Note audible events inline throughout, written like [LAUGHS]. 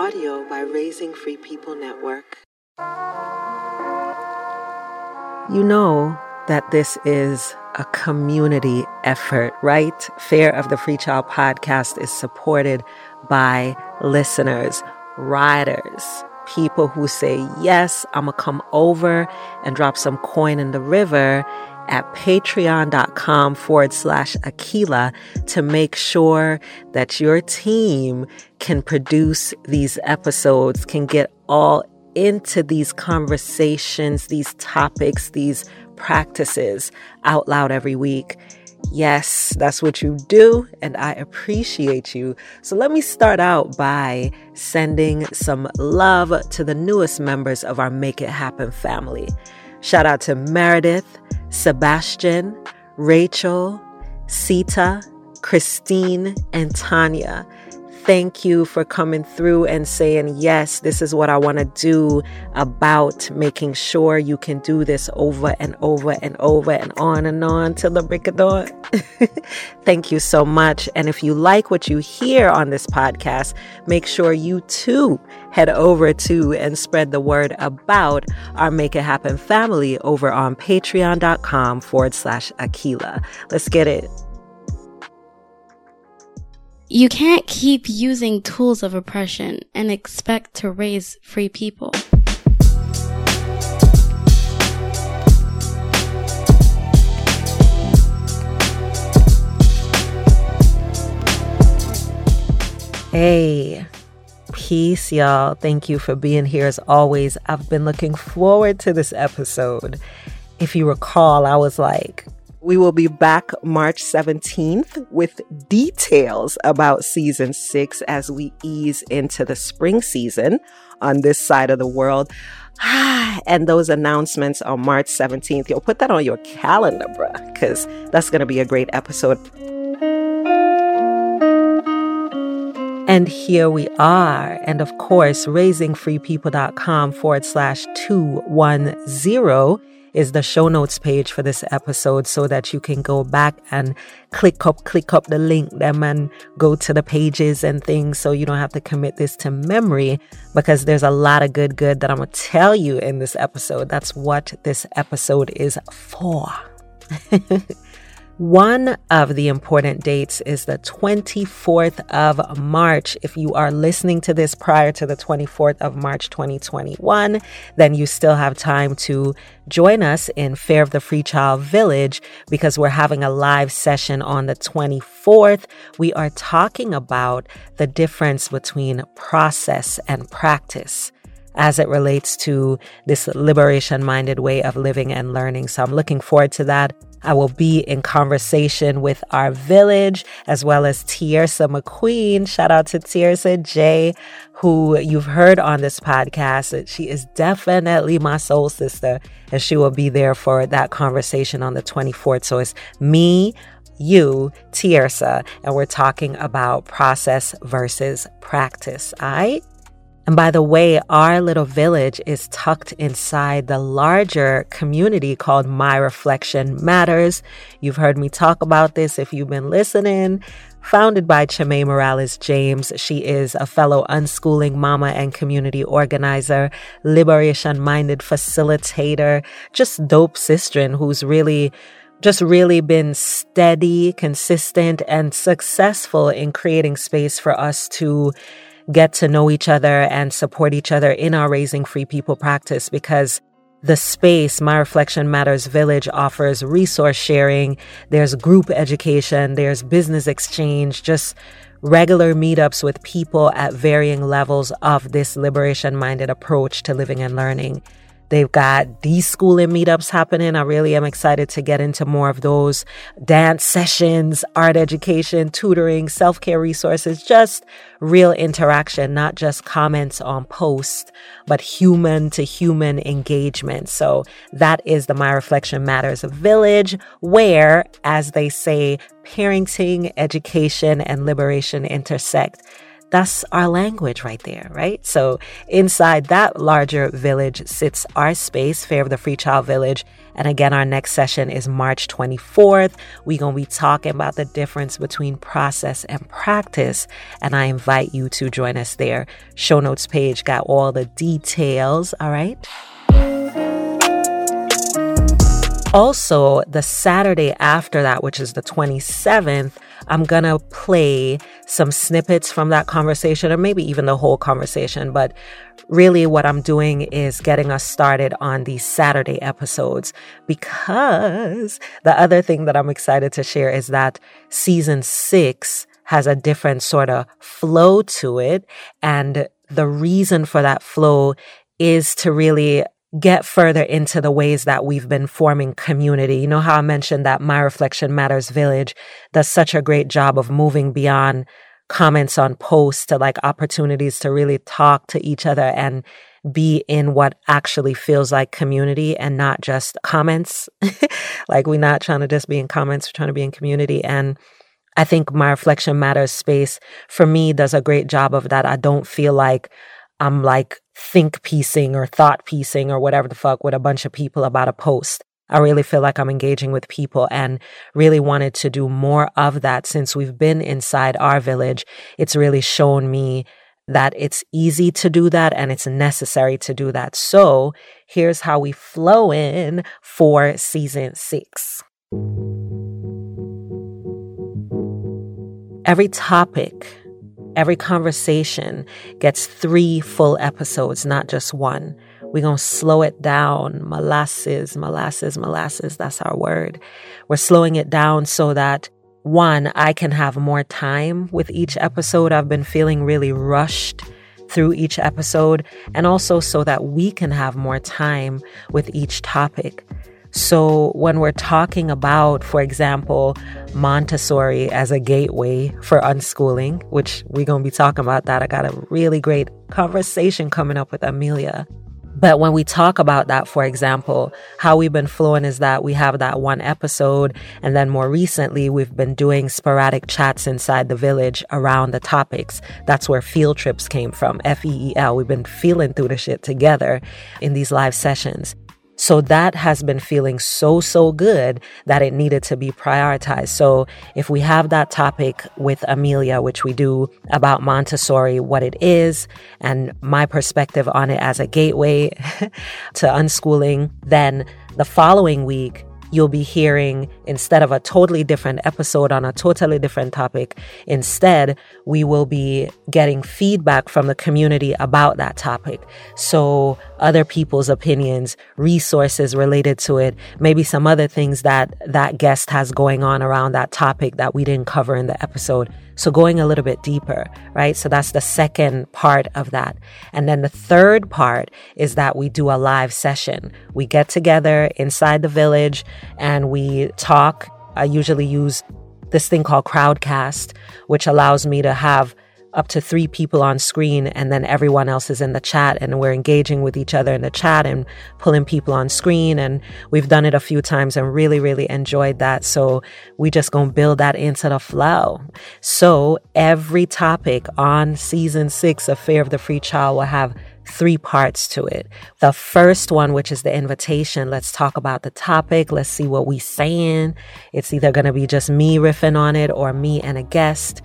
Audio by Raising Free People Network. You know that this is a community effort, right? Fare of the Free Child podcast is supported by listeners, riders, people who say, Yes, I'm gonna come over and drop some coin in the river at patreon.com forward slash Akilah to make sure that your team can produce these episodes, can get all into these conversations, these topics, these practices out loud every week. Yes, that's what you do, and I appreciate you. So let me start out by sending some love to the newest members of our Make It Happen family. Shout out to Meredith, Sebastian, Rachel, Sita, Christine, and Tanya thank you for coming through and saying, yes, this is what I want to do about making sure you can do this over and over and over and on and on till the break of dawn. [LAUGHS] thank you so much. And if you like what you hear on this podcast, make sure you too head over to and spread the word about our Make It Happen family over on patreon.com forward slash Akilah. Let's get it. You can't keep using tools of oppression and expect to raise free people. Hey, peace, y'all. Thank you for being here as always. I've been looking forward to this episode. If you recall, I was like, we will be back March 17th with details about season six as we ease into the spring season on this side of the world. [SIGHS] and those announcements on March 17th, you'll put that on your calendar, bruh, because that's going to be a great episode. And here we are. And of course, raisingfreepeople.com forward slash 210 is the show notes page for this episode so that you can go back and click up, click up the link them and go to the pages and things so you don't have to commit this to memory because there's a lot of good, good that I'm to tell you in this episode. That's what this episode is for. [LAUGHS] One of the important dates is the 24th of March. If you are listening to this prior to the 24th of March 2021, then you still have time to join us in Fare of the Free Child Village because we're having a live session on the 24th. We are talking about the difference between process and practice as it relates to this liberation minded way of living and learning. So I'm looking forward to that. I will be in conversation with our village as well as Tiersa McQueen. Shout out to Tiersa J, who you've heard on this podcast. She is definitely my soul sister, and she will be there for that conversation on the 24th. So it's me, you, Tiersa, and we're talking about process versus practice. Right? And by the way, our little village is tucked inside the larger community called My Reflection Matters. You've heard me talk about this if you've been listening. Founded by Chemay Morales James, she is a fellow unschooling mama and community organizer, liberation minded facilitator, just dope sister who's really just really been steady, consistent, and successful in creating space for us to get to know each other and support each other in our Raising Free People practice because the space, My Reflection Matters Village, offers resource sharing. There's group education. There's business exchange, just regular meetups with people at varying levels of this liberation minded approach to living and learning. They've got deschooling meetups happening. I really am excited to get into more of those dance sessions, art education, tutoring, self care resources, just real interaction, not just comments on posts, but human to human engagement. So that is the My Reflection Matters village where, as they say, parenting, education, and liberation intersect. That's our language right there, right? So inside that larger village sits our space, Fare of the Free Child Village. And again, our next session is March 24th. We're going to be talking about the difference between process and practice. And I invite you to join us there. Show notes page got all the details. All right. Also, the Saturday after that, which is the 27th, I'm going to play some snippets from that conversation or maybe even the whole conversation. But really, what I'm doing is getting us started on these Saturday episodes because the other thing that I'm excited to share is that season six has a different sort of flow to it. And the reason for that flow is to really get further into the ways that we've been forming community. You know how I mentioned that My Reflection Matters Village does such a great job of moving beyond comments on posts to like opportunities to really talk to each other and be in what actually feels like community and not just comments. [LAUGHS] like we're not trying to just be in comments, we're trying to be in community. And I think my reflection matters space for me does a great job of that. I don't feel like I'm like think piecing or thought piecing or whatever the fuck with a bunch of people about a post. I really feel like I'm engaging with people and really wanted to do more of that since we've been inside our village. It's really shown me that it's easy to do that and it's necessary to do that. So here's how we flow in for season six. Every topic Every conversation gets three full episodes, not just one. We're going to slow it down. Molasses, molasses, molasses. That's our word. We're slowing it down so that one, I can have more time with each episode. I've been feeling really rushed through each episode, and also so that we can have more time with each topic. So, when we're talking about, for example, Montessori as a gateway for unschooling, which we're going to be talking about that, I got a really great conversation coming up with Amelia. But when we talk about that, for example, how we've been flowing is that we have that one episode. And then more recently, we've been doing sporadic chats inside the village around the topics. That's where feel trips came from. F E E L. We've been feeling through the shit together in these live sessions. So that has been feeling so, so good that it needed to be prioritized. So if we have that topic with Amelia, which we do about Montessori, what it is, and my perspective on it as a gateway [LAUGHS] to unschooling, then the following week, you'll be hearing instead of a totally different episode on a totally different topic. Instead, we will be getting feedback from the community about that topic. So other people's opinions, resources related to it, maybe some other things that that guest has going on around that topic that we didn't cover in the episode. So going a little bit deeper, right? So that's the second part of that. And then the third part is that we do a live session. We get together inside the village and we talk. I usually use this thing called Crowdcast, which allows me to have up to three people on screen and then everyone else is in the chat and we're engaging with each other in the chat and pulling people on screen and we've done it a few times and really really enjoyed that so we just gonna build that into the flow so every topic on season six of Fare of the Free Child will have three parts to it. The first one, which is the invitation, let's talk about the topic. Let's see what we saying. It's either going to be just me riffing on it or me and a guest.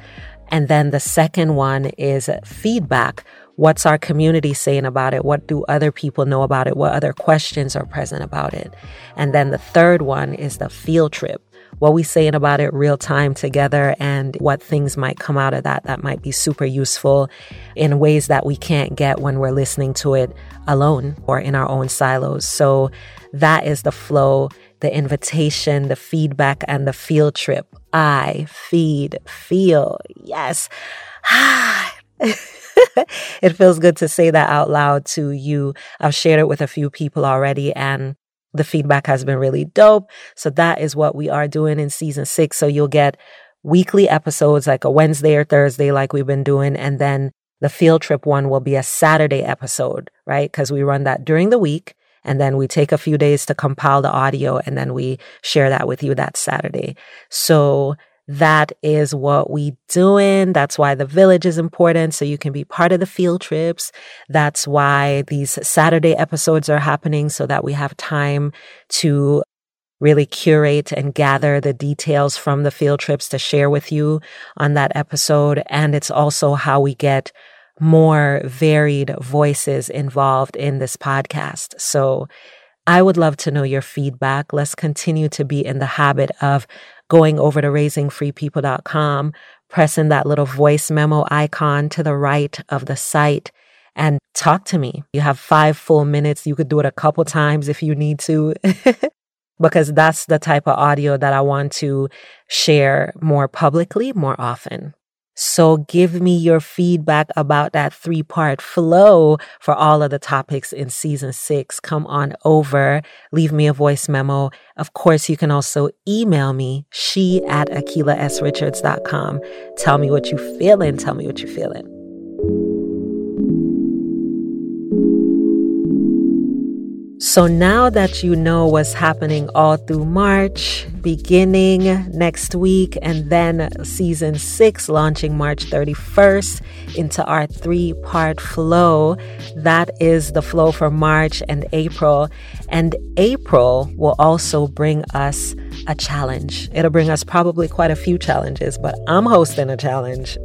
And then the second one is feedback. What's our community saying about it? What do other people know about it? What other questions are present about it? And then the third one is the feel trip. What we saying about it real time together and what things might come out of that that might be super useful in ways that we can't get when we're listening to it alone or in our own silos. So that is the flow, the invitation, the feedback, and the feel trip I feed, feel. Yes. [SIGHS] it feels good to say that out loud to you. I've shared it with a few people already and the feedback has been really dope. So that is what we are doing in season six. So you'll get weekly episodes like a Wednesday or Thursday, like we've been doing. And then the feel trip one will be a Saturday episode, right? Because we run that during the week. And then we take a few days to compile the audio and then we share that with you that Saturday. So that is what we doing. That's why the village is important. So you can be part of the feel trips. That's why these Saturday episodes are happening so that we have time to really curate and gather the details from the feel trips to share with you on that episode. And it's also how we get more varied voices involved in this podcast. So I would love to know your feedback. Let's continue to be in the habit of going over to raisingfreepeople.com, pressing that little voice memo icon to the right of the site and talk to me. You have five full minutes. You could do it a couple times if you need to, [LAUGHS] because that's the type of audio that I want to share more publicly more often. So give me your feedback about that three part flow for all of the topics in season six. Come on over, leave me a voice memo. Of course, you can also email me, she at akilahsrichards.com. Tell me what you feeling. Tell me what you feeling. So now that you know what's happening all through March, beginning next week, and then season six launching March 31st into our three part flow, that is the flow for March and April. And April will also bring us a challenge. It'll bring us probably quite a few challenges, but I'm hosting a challenge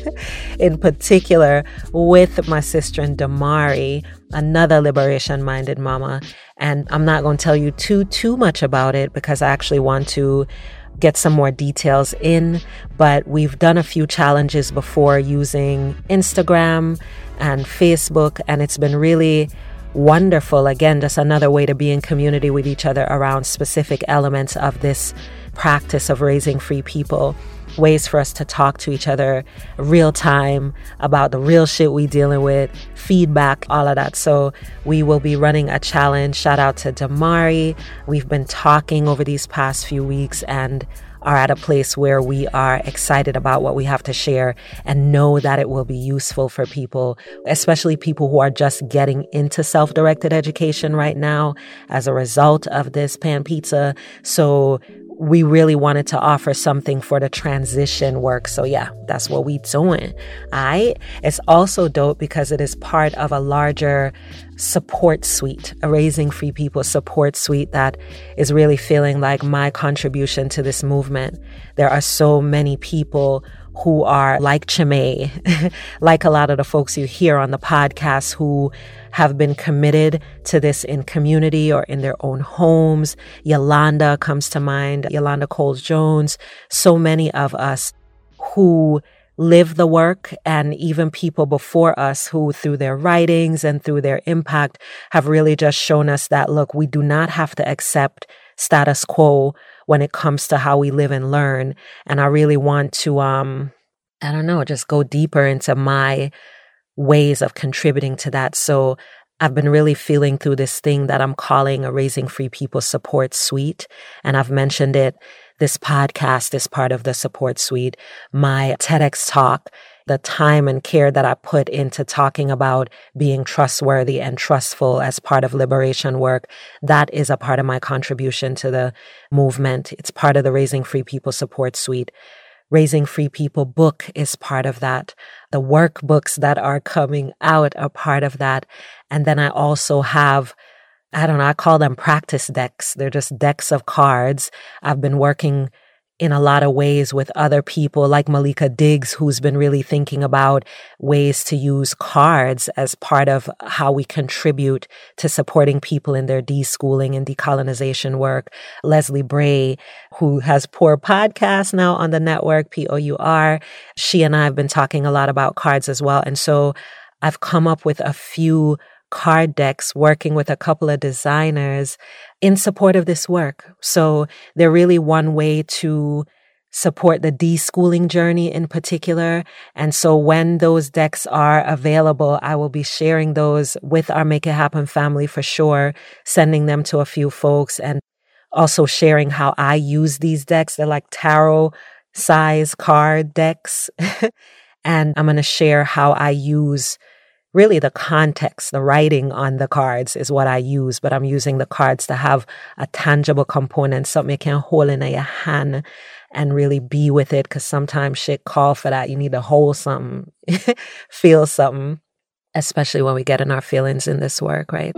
[LAUGHS] in particular with my sister and Domari, another liberation minded mama. And I'm not going to tell you too, too much about it because I actually want to get some more details in. But we've done a few challenges before using Instagram and Facebook, and it's been really wonderful. Again, just another way to be in community with each other around specific elements of this practice of raising free people. Ways for us to talk to each other real time about the real shit we dealing with, feedback, all of that. So we will be running a challenge. Shout out to Domari. We've been talking over these past few weeks and are at a place where we are excited about what we have to share and know that it will be useful for people, especially people who are just getting into self directed education right now as a result of this pan pizza. So we really wanted to offer something for the transition work. So yeah, that's what we doing. I it's also dope because it is part of a larger support suite, a raising free people support suite that is really feeling like my contribution to this movement. There are so many people who are like Chemay, [LAUGHS] like a lot of the folks you hear on the podcast who have been committed to this in community or in their own homes. Yolanda comes to mind, Yolanda Coles Jones, so many of us who live the work and even people before us who through their writings and through their impact have really just shown us that look, we do not have to accept status quo when it comes to how we live and learn. And I really want to, um, I don't know, just go deeper into my ways of contributing to that. So I've been really feeling through this thing that I'm calling a Raising Free People Support Suite. And I've mentioned it. This podcast is part of the support suite. My TEDx talk the time and care that I put into talking about being trustworthy and trustful as part of liberation work, that is a part of my contribution to the movement. It's part of the Raising Free People support suite. Raising Free People book is part of that. The workbooks that are coming out are part of that. And then I also have I don't know, I call them practice decks. They're just decks of cards. I've been working in a lot of ways with other people like Malika Diggs, who's been really thinking about ways to use cards as part of how we contribute to supporting people in their deschooling and decolonization work. Leslie Bray, who has Pour Podcast now on the network, P-O-U-R. She and I have been talking a lot about cards as well. And so I've come up with a few card decks working with a couple of designers in support of this work. So they're really one way to support the deschooling journey in particular. And so when those decks are available, I will be sharing those with our Make It Happen family for sure, sending them to a few folks and also sharing how I use these decks. They're like tarot size card decks. [LAUGHS] and I'm going to share how I use really the context, the writing on the cards is what I use, but I'm using the cards to have a tangible component, something you can hold in your hand and really be with it. Cause sometimes shit call for that. You need to hold something, [LAUGHS] feel something, especially when we get in our feelings in this work, right?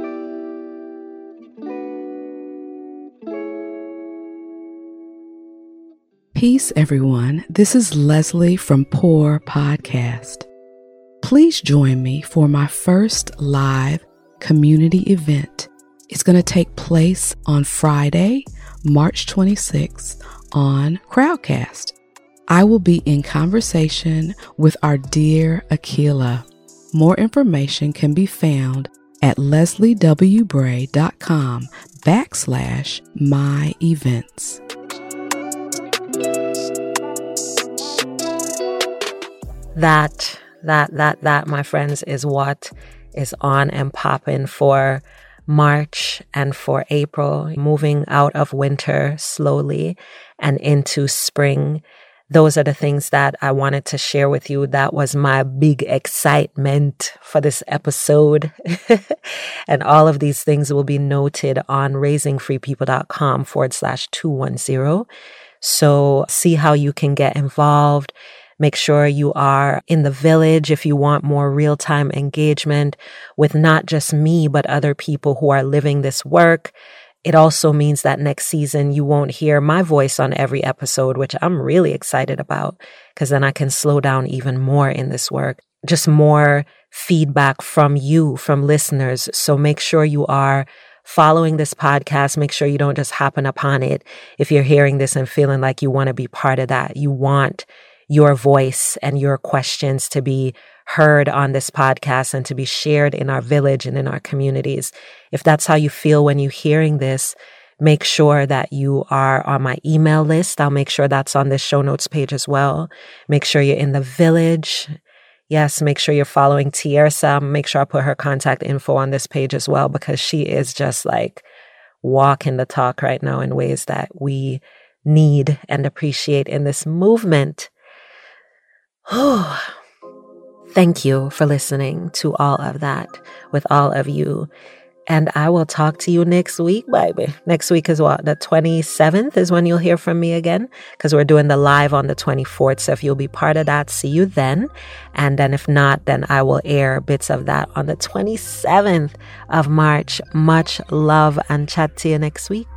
Peace, everyone. This is Leslie from Pour Podcast. Please join me for my first live community event. It's going to take place on Friday, March 26th on Crowdcast. I will be in conversation with our dear Akilah. More information can be found at lesliewbray.com backslash my events. That, that, that, that, my friends, is what is on and popping for March and for April, moving out of winter slowly and into spring. Those are the things that I wanted to share with you. That was my big excitement for this episode. [LAUGHS] and all of these things will be noted on raisingfreepeople.com forward slash 210. So see how you can get involved. Make sure you are in the village if you want more real time engagement with not just me, but other people who are living this work. It also means that next season you won't hear my voice on every episode, which I'm really excited about because then I can slow down even more in this work. Just more feedback from you, from listeners. So make sure you are following this podcast. Make sure you don't just happen upon it. If you're hearing this and feeling like you want to be part of that, you want your voice and your questions to be heard on this podcast and to be shared in our village and in our communities. If that's how you feel when you're hearing this, make sure that you are on my email list. I'll make sure that's on this show notes page as well. Make sure you're in the village. Yes, make sure you're following Tiersa. Make sure I put her contact info on this page as well because she is just like walking the talk right now in ways that we need and appreciate in this movement. Oh, [SIGHS] thank you for listening to all of that with all of you. And I will talk to you next week, baby. Next week is what? The 27th is when you'll hear from me again because we're doing the live on the 24th. So if you'll be part of that, see you then. And then if not, then I will air bits of that on the 27th of March. Much love and chat to you next week.